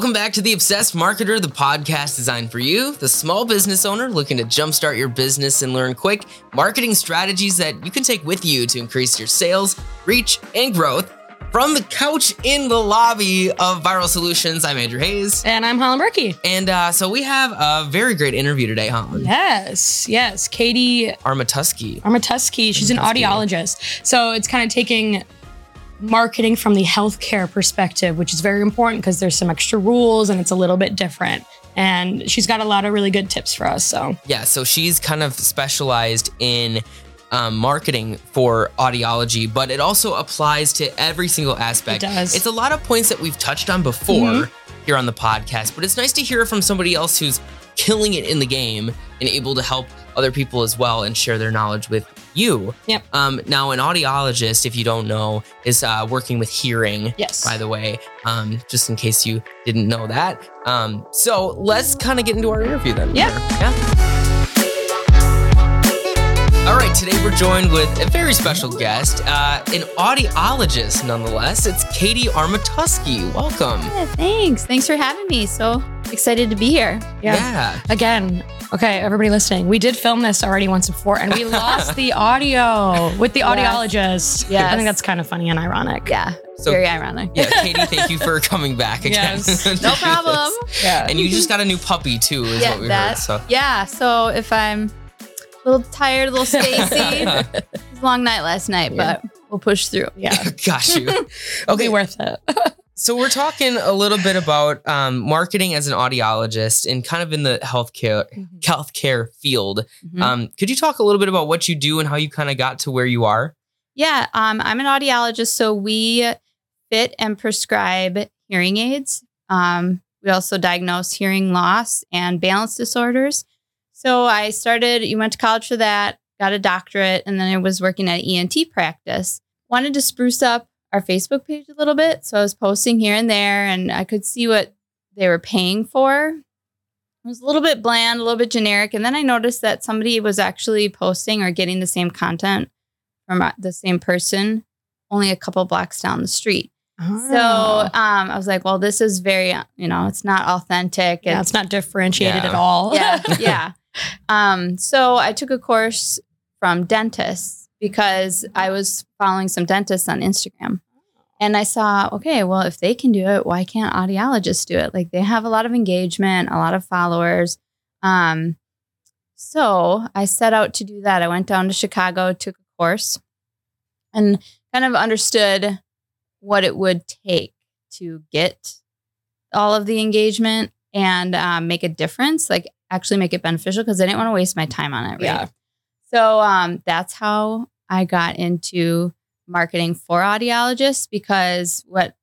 Welcome back to The Obsessed Marketer, the podcast designed for you, the small business owner looking to jumpstart your business and learn quick marketing strategies that you can take with you to increase your sales, reach, and growth. From the couch in the lobby of Viral Solutions, I'm Andrew Hayes. And I'm Holland Berkey. And uh, so we have a very great interview today, Holland. Yes, yes. Katie Armotoski. Armotoski, she's an audiologist. So it's kind of taking marketing from the healthcare perspective, which is very important because there's some extra rules and it's a little bit different. And she's got a lot of really good tips for us. So Yeah, so she's kind of specialized in um, marketing for audiology, but it also applies to every single aspect. It does. It's a lot of points that we've touched on before here on the podcast, but it's nice to hear from somebody else who's killing it in the game and able to help other people as well and share their knowledge with you. Yep. Um, now, an audiologist, if you don't know, is uh, working with hearing yes. by the way, um, just in case you didn't know that. Um, so let's kind of get into our interview then. Yeah. Yeah. All right, today we're joined with a very special guest, uh, an audiologist nonetheless. It's Katie Armotoski. Welcome. Yeah, thanks. Thanks for having me. So excited to be here. Yeah. Again, okay, everybody listening, we did film this already once before and we lost the audio with the Yes. audiologist. I Yes. think that's kind of funny and ironic. Yeah, So- very ironic. Yeah, Katie, thank you for coming back again. Yes. No problem. this. Yeah. And you just got a new puppy too, is Yeah, what we that- heard. So Yeah. So if I'm a little tired, a little spacey, it was a long night last night, but we'll push through. Yeah. got you. Okay, be worth it. So we're talking a little bit about um, marketing as an audiologist and kind of in the healthcare healthcare field. Mhm. Um, could you talk a little bit about what you do and how you kind of got to where you are? Yeah, um, I'm an audiologist, so we fit and prescribe hearing aids. Um, we also diagnose hearing loss and balance disorders. So I started, you went to college for that, got a doctorate, and then I was working at ENT practice. Wanted to spruce up our Facebook page a little bit. So I was posting here and there, and I could see what they were paying for. It was a little bit bland, a little bit generic. And then I noticed that somebody was actually posting or getting the same content from uh, the same person only a couple blocks down the street. So Oh. um, I was like, well, this is very, uh, you know, it's not authentic. yeah, it's not differentiated Yeah. at all. yeah, yeah. Um, so I took a course from dentists because I was following some dentists on Instagram. And I saw, okay, well, if they can do it, why can't audiologists do it? Like they have a lot of engagement, a lot of followers. Um, so I set out to do that. I went down to Chicago, took a course, and kind of understood what it would take to get all of the engagement and um, make a difference, like actually make it beneficial because I didn't want to waste my time on it. Right? Yeah. So um, that's how I got into marketing for audiologists because what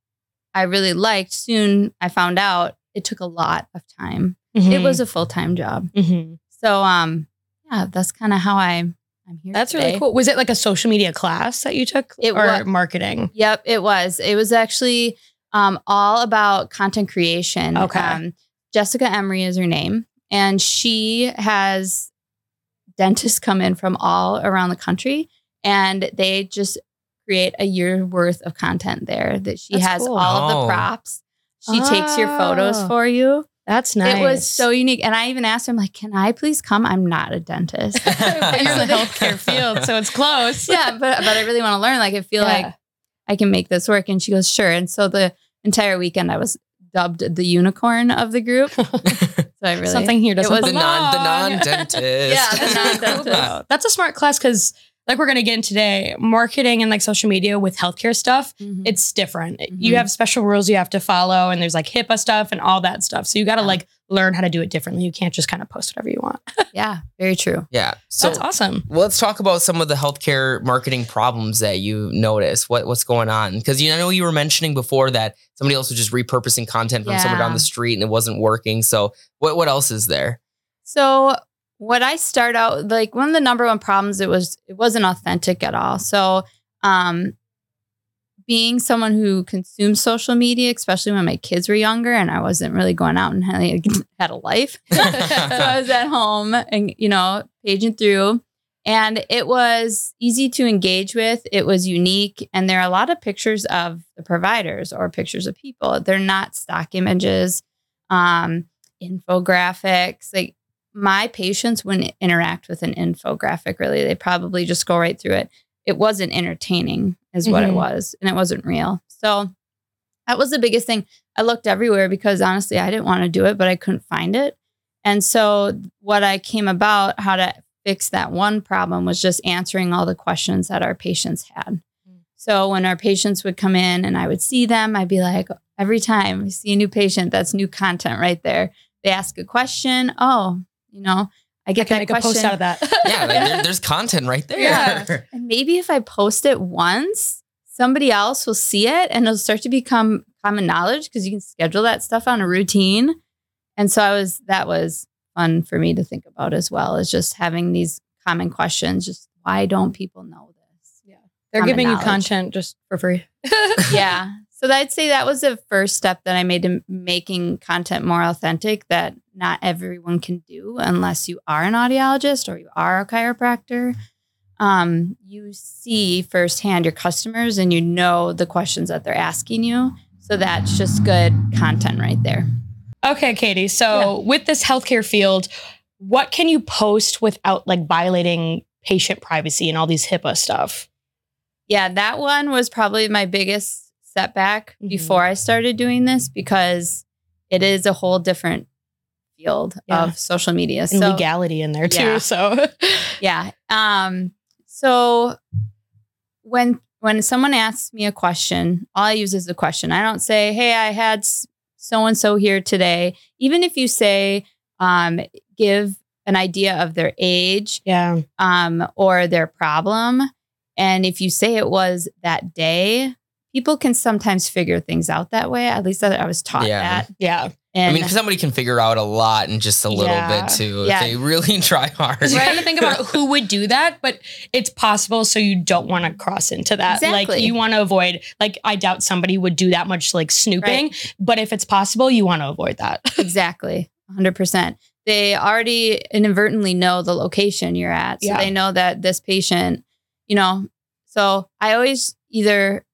I really liked soon I found out it took a lot of time. It was a full time job. Mhm. So um, yeah, that's kind of how I I'm here. That's today. really cool. Was it like a social media class that you took It or wa- marketing? Yep, it was. It was actually um, all about content creation. Okay. Um, Jessica Emery is her name, and she has dentists come in from all around the country, and they just create a year worth of content there. That she That's has cool. all of Oh. the props. She takes your photos Oh. for you. That's nice. It was so unique, and I even asked her, "I'm like, can I please come? I'm not a dentist." But you're in the healthcare field, so it's close. yeah, but but I really want to learn. Like, I feel Yeah. like I can make this work. And she goes, sure. And so the entire weekend, I was dubbed the unicorn of the group. So I really Something here doesn't was the non the non dentist. Yeah, the non-dentist. That's a smart class because, like, we're gonna get in today, marketing and like social media with healthcare stuff. Mhm. It's different. You Mhm. have special rules you have to follow, and there's like HIPAA stuff and all that stuff. So you got to Yeah. like learn how to do it differently. You can't just kind of post whatever you want. yeah, very true. Yeah. So That's awesome. well, let's talk about some of the healthcare marketing problems that you notice. What what's going on? Because you know you were mentioning before that somebody else was just repurposing content from somewhere down the street and it wasn't working. So what what else is there? So what I start out like one of the number one problems it was it wasn't authentic at all. So um being someone who consumes social media, especially when my kids were younger and I wasn't really going out and had, had a life. so I was at home and, you know, paging through. And it was easy to engage with. It was unique. And there are a lot of pictures of the providers or pictures of people. They're not stock images, um, infographics. Like my patients wouldn't interact with an infographic really. They probably just go right through it. It wasn't entertaining, is what it Mhm. was, and it wasn't real. So that was the biggest thing. I looked everywhere because honestly, I didn't want to do it, but I couldn't find it. And so, what I came about how to fix that one problem was just answering all the questions that our patients had. Mm. So, when our patients would come in and I would see them, I'd be like, every time I see a new patient, that's new content right there. They ask a question. Oh, you know, I I get can that make a question. post out of that. Yeah, like, there, there's content right there. Yeah. And maybe if I post it once, somebody else will see it and it'll start to become common knowledge because you can schedule that stuff on a routine. And so I was that was fun for me to think about as well as just having these common questions. Just why don't people know this? Yeah. They're Common giving you content just for free. yeah. So I'd say that was the first step that I made to making content more authentic that not everyone can do unless you are an audiologist or you are a chiropractor. Um, you see firsthand your customers and you know the questions that they're asking you. So that's just good content right there. Okay, Katie. So with this healthcare field, what can you post without like violating patient privacy and all these HIPAA stuff? Yeah, that one was probably my biggest setback Mhm. before I started doing this because it is a whole different field Yeah. of social media. And So legality in there too. Yeah. So yeah. Um so when when someone asks me a question, all I use is a question. I don't say, "Hey, I had so and so here today." Even if you say um give an idea of their age yeah. um or their problem and if you say it was that day, people can sometimes figure things out that way. At least I I was taught Yeah. that. Yeah. And I mean, somebody can figure out a lot in just a little Yeah. bit too Yeah. if they really try hard. Because you Right. kind of think about who would do that, but it's possible. So you don't want to cross into that. Like Exactly. you want to avoid, like, I doubt somebody would do that much like snooping, but if it's possible, you want to avoid that. Exactly. 100%. They already inadvertently know the location you're at. So Yeah. they know that this patient, you know, so I always either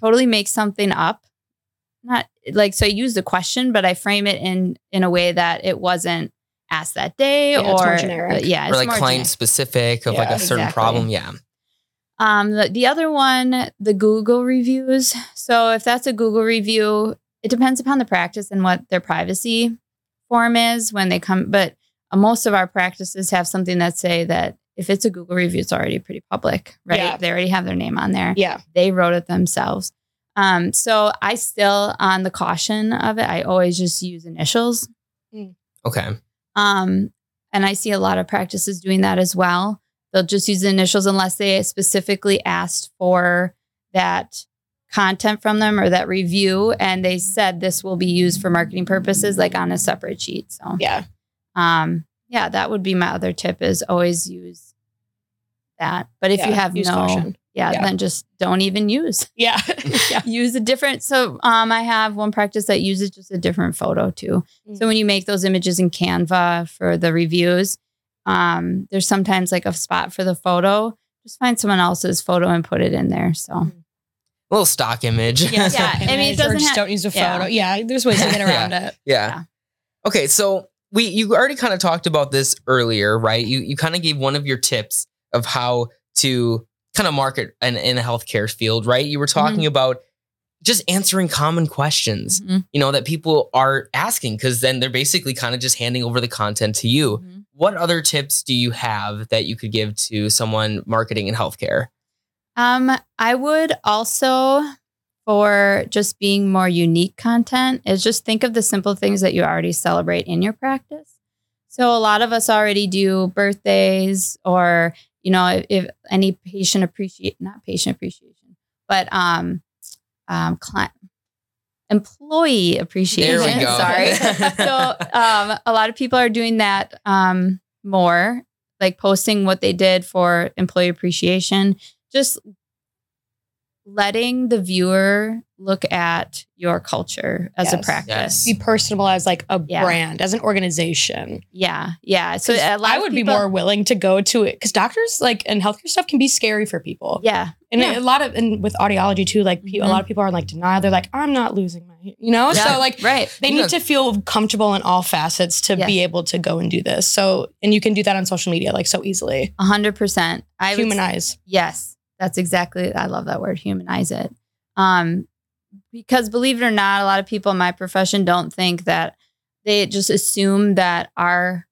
totally make something up, not like, so I use the question, but I frame it in, in a way that it wasn't asked that day Yeah, it's or, more generic. yeah, or like more client generic. specific of like a certain exactly. problem. Yeah. Um, the, the other one, the Google reviews. So if that's a Google review, it depends upon the practice and what their privacy form is when they come. But uh, most of our practices have something that say that if it's a Google review, it's already pretty public, right? Yeah. They already have their name on there. Yeah. They wrote it themselves. Um, so I still, on the caution of it, I always just use initials. Okay. Um, and I see a lot of practices doing that as well. They'll just use the initials unless they specifically asked for that content from them or that review and they said this will be used for marketing purposes like on a separate sheet. So Yeah. um yeah, that would be my other tip is always use that. But if Yeah, you have no caution. Yeah, Yeah. then just don't even use. Yeah. yeah. Use a different so um I have one practice that uses just a different photo too. So when you make those images in Canva for the reviews, um, there's sometimes like a spot for the photo. Just find someone else's photo and put it in there. So A little stock image. Yeah. Yeah, I mean, it image or doesn't just ha- don't use a photo. Yeah. There's ways to get around it. Yeah. Yeah. Okay, so we you already kind of talked about this earlier, right? You you kind of gave one of your tips of how to kind of market in, in a healthcare field, right? You were talking about just answering common questions, Mhm. you know, that people are asking because then they're basically kind of just handing over the content to you. Mhm. What other tips do you have that you could give to someone marketing in healthcare? Um, I would also for just being more unique content is just think of the simple things that you already celebrate in your practice. So a lot of us already do birthdays or you know if, if any patient appreciate not patient appreciation but um um client employee appreciation There we go. sorry so um, a lot of people are doing that um, more, like posting what they did for employee appreciation. Just letting the viewer look at your culture as a practice. Yes. Be personal as like a Yeah. brand, as an organization. Yeah, yeah. So a lot I would people- be more willing to go to it because doctors like and healthcare stuff can be scary for people. Yeah, And Yeah. a lot of and with audiology too, like pe- a mm-hmm. lot of people are like denial. They're like, I'm not losing my, you know. yeah. So like right. they need to feel comfortable in all facets to Yes. be able to go and do this. So and you can do that on social media like so easily. A hundred percent. I would Humanize. Yes, that's exactly. I love that word, humanize it. Um, because believe it or not, a lot of people in my profession don't think that they just assume that our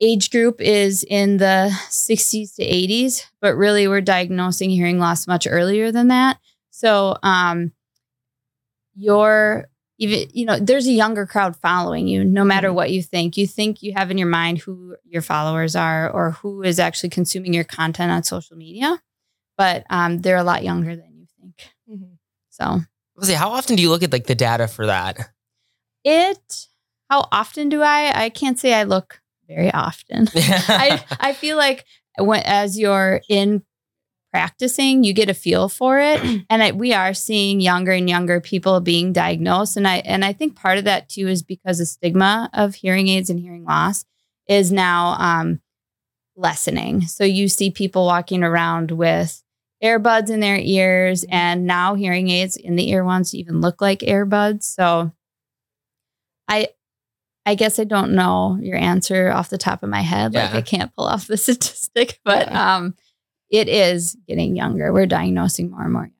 age group is in the 60s to 80s, but really we're diagnosing hearing loss much earlier than that. So, um, your even you know there's a younger crowd following you no matter Mhm. what you think you think you have in your mind who your followers are or who is actually consuming your content on social media but um, they're a lot younger than you think. So. Let's see, how often do you look at like the data for that? it how often do i? I can't say i look very often. I i feel like when as you're in practicing you get a feel for it. And I, we are seeing younger and younger people being diagnosed. And i and i think part of that too is because the stigma of hearing aids and hearing loss is now um lessening. So you see people walking around with earbuds in their ears and now hearing aids in the ear ones even look like earbuds so i I guess I don't know your answer off the top of my head. Like I can't pull off the statistic, but um, it is getting younger. We're diagnosing more and more.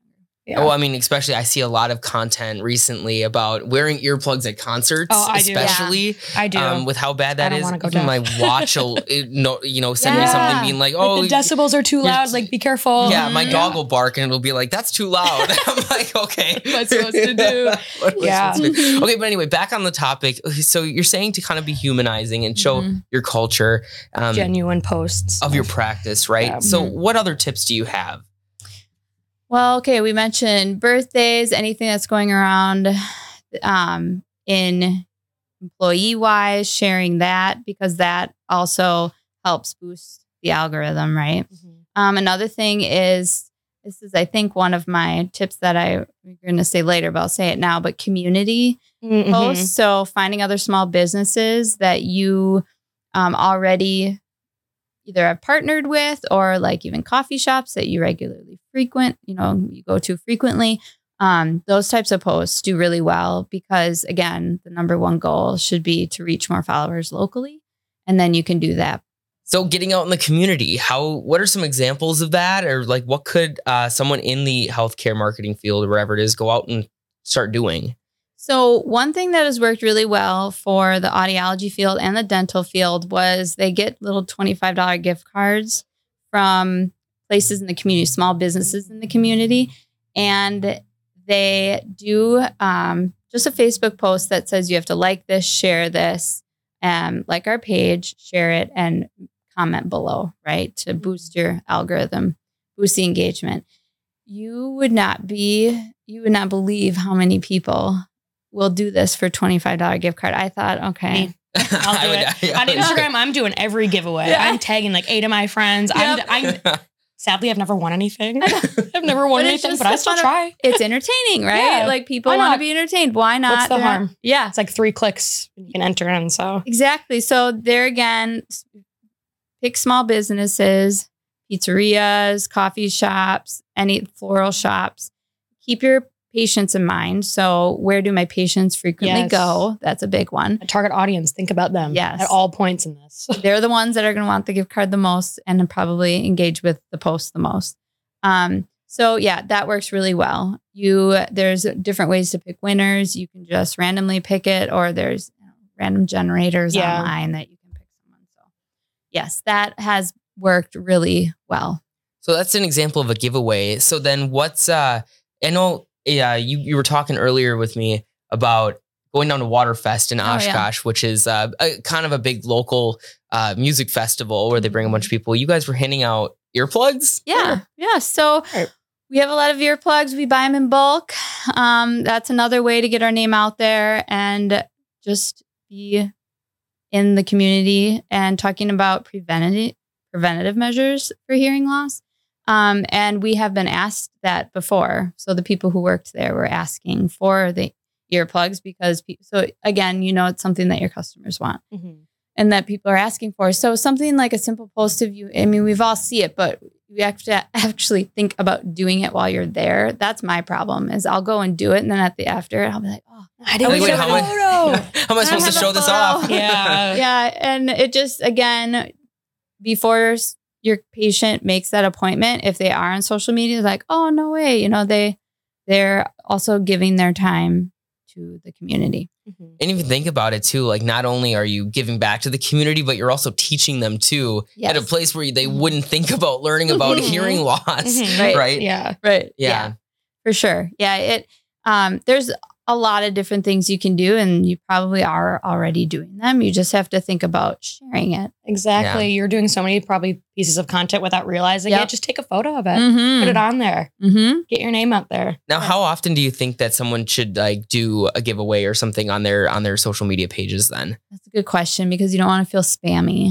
Yeah. Well, I mean, especially I see a lot of content recently about wearing earplugs at concerts, Oh, I do. Yeah. especially I do. um, with how bad that is. I that don't is. wanna go my watch will, it, no, you know, send me something being like, "Oh, like the decibels are too loud. Like be careful. yeah, my Mhm. dog will bark and it'll be like, "That's too loud." I'm like, "Okay, What am I supposed to do? What am I Yeah. supposed to do? Okay, but anyway, back on the topic. So you're saying to kind of be humanizing and show Mhm. your culture um, Genuine posts of your practice, right? Yeah. So, Mhm. what other tips do you have? Well, okay, we mentioned birthdays, anything that's going around um, in employee wise, sharing that because that also helps boost the algorithm, right? Mhm. Um, another thing is this is, I think, one of my tips that I we're going to say later, but I'll say it now. But community Mhm. posts, so finding other small businesses that you um, already either have partnered with, or like even coffee shops that you regularly frequent, you know, you go to frequently. Um, those types of posts do really well because, again, the number one goal should be to reach more followers locally, and then you can do that So, getting out in the community, how? What are some examples of that, or like what could uh, someone in the healthcare marketing field or wherever it is go out and start doing? So, one thing that has worked really well for the audiology field and the dental field was they get little $25 gift cards from places in the community, small businesses in the community. And they do um, just a Facebook post that says you have to like this, share this, um, like our page, share it, and comment below, right? To boost your algorithm, boost the engagement. You would not be, you would not believe how many people will do this for $25 gift card. I thought, okay. Me. I'll do it. On Instagram, I'm doing every giveaway. Yeah. I'm tagging like eight of my friends. I'm, I'm sadly I've never won anything. I've never won But anything, but I still fun of- try. It's entertaining, right? Yeah. Like people want to be entertained. Why not? What's the They're harm? Yeah. It's like three clicks you can enter in. So Exactly. So there again, pick small businesses, pizzerias, coffee shops, any floral shops. Keep your patients in mind. So where do my patients frequently Yes. go? That's a big one. a target audience, think about them Yes. at all points in this. They're the ones that are going to want the gift card the most and probably engage with the post the most. Um, so yeah, that works really well. You there's different ways to pick winners. You can just randomly pick it, or there's you know, random generators Yeah. online that you can pick someone. So yes, that has worked really well. So that's an example of a giveaway. So then what's uh I know yeah, you, you were talking earlier with me about going down to Waterfest in Oh, yeah. Oshkosh, which is uh, a, kind of a big local uh, music festival where they bring a bunch of people. You guys were handing out earplugs? Yeah, yeah. So Right. we have a lot of earplugs. We buy them in bulk. Um, that's another way to get our name out there and just be in the community and talking about preventative preventative measures for hearing loss. Um, and we have been asked that before. So the people who worked there were asking for the earplugs because, pe- so again, you know, it's something that your customers want Mhm. and that people are asking for. So something like a simple post of you, I mean, we've all see it, but we have to actually think about doing it while you're there. That's my problem is I'll go and do it. And then at the after, I'll be like, oh, I didn't wait, get a how am I- photo. How am I supposed to show this off? Yeah. yeah and it just again before s- your patient makes that appointment if they are on social media like oh no way you know they they're also giving their time to the community Mhm. And even think about it too. Like, not only are you giving back to the community, but you're also teaching them too at a place where they wouldn't think about learning about Mhm. hearing loss. Right. Right. Yeah. right Yeah. for sure yeah it um there's a lot of different things you can do and you probably are already doing them you just have to think about sharing it Exactly. You're doing so many probably pieces of content without realizing Yep. it. Just take a photo of it. mm-hmm. Put it on there. mm-hmm. Get your name out there. Now, how often do you think that someone should like do a giveaway or something on their on their social media pages? Then that's a good question because you don't want to feel spammy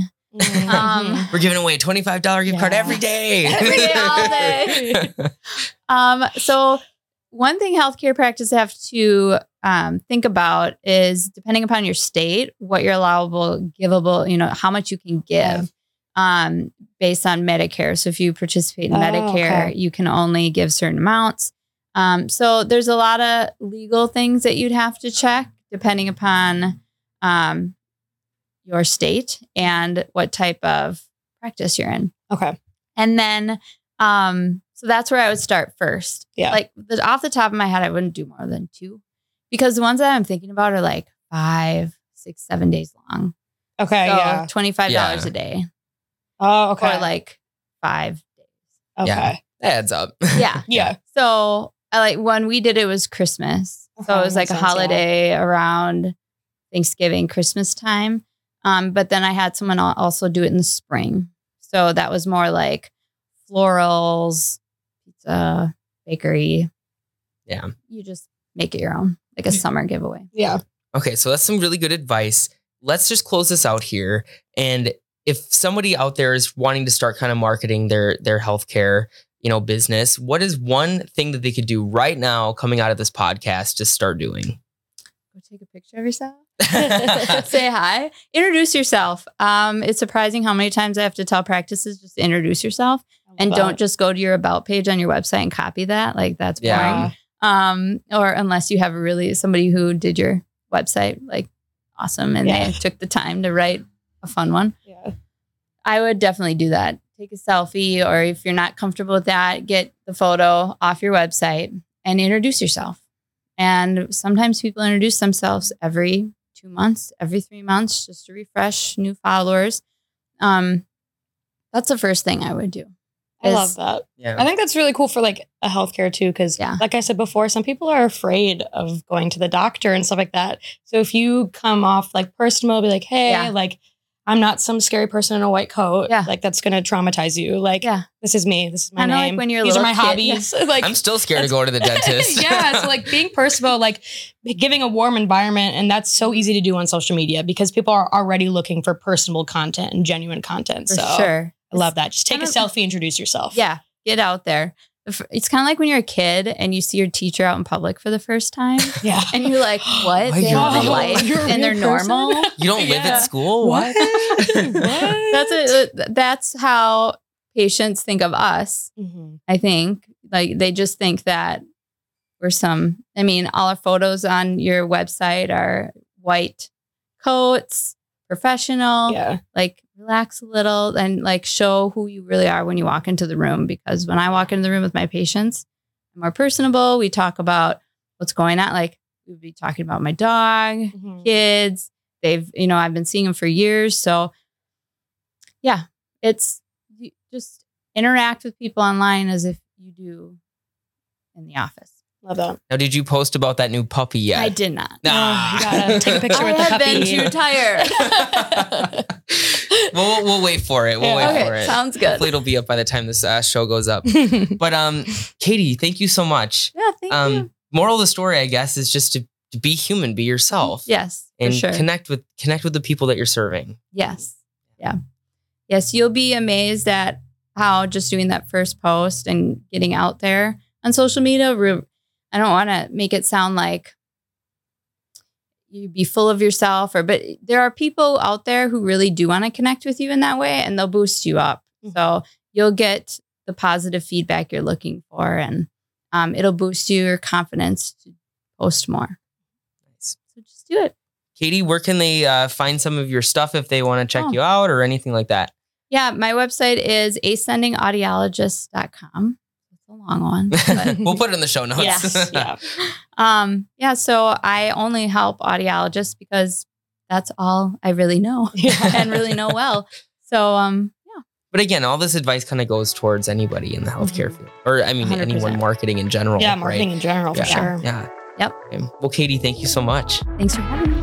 Um, we're giving away a twenty five dollar gift card every day. Every day, all day. Um, so one thing healthcare practices have to um, think about is depending upon your state, what your allowable, givable, you know, how much you can give um, based on Medicare. So if you participate in Oh, Medicare, okay. you can only give certain amounts. Um, so there's a lot of legal things that you'd have to check depending upon um, your state and what type of practice you're in. okay. And then, um, so that's where I would start first. Yeah. Like the, off the top of my head, I wouldn't do more than two because the ones that I'm thinking about are like five, six, seven days long. Okay. so yeah. $25 Yeah. a day Oh, okay. or like five days. okay. Yeah. That adds up. Yeah. Yeah. So I like when we did it was Christmas. So it was like a sense, yeah. holiday around Thanksgiving, Christmas time. Um, but then I had someone also do it in the spring. So that was more like florals, pizza, bakery. Yeah. You just make it your own, like a summer giveaway. Yeah. Okay, so that's some really good advice. Let's just close this out here. And if somebody out there is wanting to start kind of marketing their their healthcare, you know, business, what is one thing that they could do right now coming out of this podcast to start doing? Go take a picture of yourself. Say hi. Introduce yourself. Um, it's surprising how many times I have to tell practices just introduce yourself and don't just go to your about page on your website and copy that. Like that's boring. Yeah. um, or unless you have a really somebody who did your website like awesome and Yeah. they took the time to write a fun one. Yeah. I would definitely do that. Take a selfie, or if you're not comfortable with that, get the photo off your website and introduce yourself. And sometimes people introduce themselves every two months, every three months, just to refresh new followers. Um, that's the first thing I would do. I is- love that. Yeah. I think that's really cool for like a healthcare too, because Yeah. like I said before, some people are afraid of going to the doctor and stuff like that. So if you come off like personal, be like, hey, Yeah. like I'm not some scary person in a white coat. Yeah. Like that's gonna traumatize you. Like Yeah. this is me. This is my Kinda like name. when you're These are my kid. hobbies. like I'm still scared to go to the dentist. yeah. So like being personable, like giving a warm environment, and that's so easy to do on social media because people are already looking for personable content and genuine content. For so sure. I love that. Just take a of- selfie, introduce yourself. Yeah, get out there. It's kind of like when you're a kid and you see your teacher out in public for the first time, Yeah. and you're like, "What? Why They you're have a life and they're person? normal." You don't live Yeah. at school? What? What? That's it. That's how patients think of us. Mhm. I think like they just think that we're some. I mean, all our photos on your website are white coats, professional. Yeah. like relax a little and like show who you really are when you walk into the room because when I walk into the room with my patients, I'm more personable. We talk about what's going on. Like we'd be talking about my dog, Mhm. kids. They've, you know, I've been seeing them for years. So yeah, it's just interact with people online as if you do in the office. Love that. Now, did you post about that new puppy yet? I did not. You gotta take a picture I with the have puppy. been too tired. we'll, we'll wait for it. We'll Yeah. wait for it. sounds good. Hopefully, it'll be up by the time this uh, show goes up. But um, Katie, thank you so much. Yeah, thank you. Um, moral of the story, I guess, is just to, to be human, be yourself, Yes, for and sure. connect with connect with the people that you're serving. Yes. Yeah. Yes. You'll be amazed at how just doing that first post and getting out there on social media, re- I don't want to make it sound like you be full of yourself or but there are people out there who really do want to connect with you in that way and they'll boost you up. Mhm. So you'll get the positive feedback you're looking for and um, it'll boost your confidence to post more. Nice. So just do it. Katie, where can they uh, find some of your stuff if they want to check Oh. you out or anything like that? Yeah, my website is ascendingaudiologist.com. It's a long one. But we'll put it in the show notes. Yes. yeah. um, yeah, so I only help audiologists because that's all I really know Yeah. and really know well. So um, yeah, But again, all this advice kind of goes towards anybody in the healthcare field, or I mean, 100%. anyone marketing in general. Yeah, right? marketing in general Yeah. for sure. Yeah. Yep. Okay. Well, Katie, thank you so much. thanks for having me.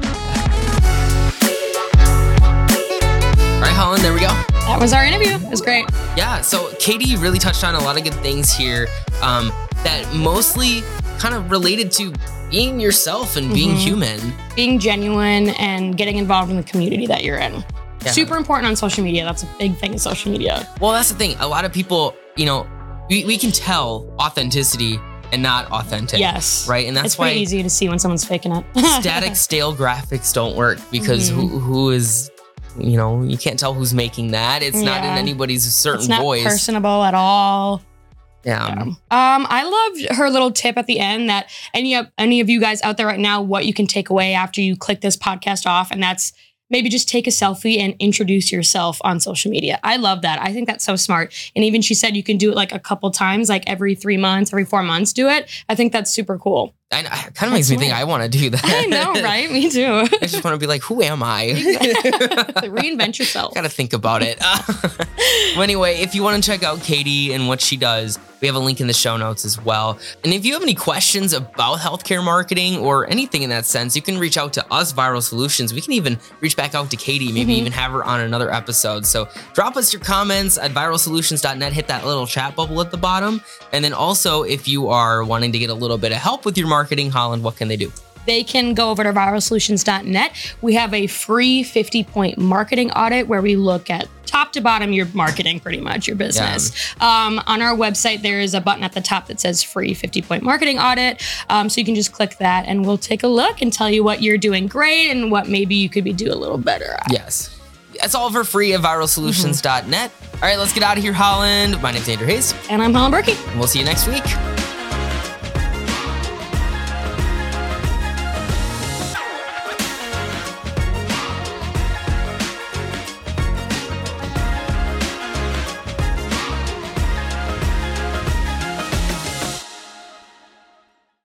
All right, Holland, there we go. That was our interview. It was great. Yeah. So Katie really touched on a lot of good things here um, that mostly kind of related to being yourself and being Mhm. human. Being genuine and getting involved in the community that you're in. Yeah. Super important on social media. That's a big thing in social media. Well, that's the thing. A lot of people, you know, we, we can tell authenticity and not authentic. Yes. Right. And that's why it's why pretty easy to see when someone's faking it. static stale graphics don't work because Mm-hmm. who who is you know you can't tell who's making that it's not in anybody's certain it's not voice personable at all. yeah Um, I loved her little tip at the end that any of any of you guys out there right now, what you can take away after you click this podcast off, and that's maybe just take a selfie and introduce yourself on social media. I love that. I think that's so smart. And even she said you can do it like a couple times, like every three months, every four months, do it. I think that's super cool. I, know, it kind of makes me think I want to do that I know, right? Me too. I just want to be like who am I Reinvent yourself. Gotta think about it. well, anyway, if you want to check out Katie and what she does, we have a link in the show notes as well. And if you have any questions about healthcare marketing or anything in that sense, you can reach out to us, Viral Solutions. We can even reach back out to Katie, maybe Mhm. even have her on another episode. So drop us your comments at viralsolutions.net, hit that little chat bubble at the bottom. And then also, if you are wanting to get a little bit of help with your marketing, Holland, what can they do? they can go over to viralsolutions.net. We have a free 50 point marketing audit where we look at top to bottom your marketing, pretty much your business. Um, on our website, there is a button at the top that says free 50 point marketing audit. Um, so you can just click that and we'll take a look and tell you what you're doing great and what maybe you could be doing a little better at. Yes. That's all for free at viralsolutions.net. All right, let's get out of here, Holland. My name's Andrew Hayes, And I'm holland Berkey. and we'll see you next week.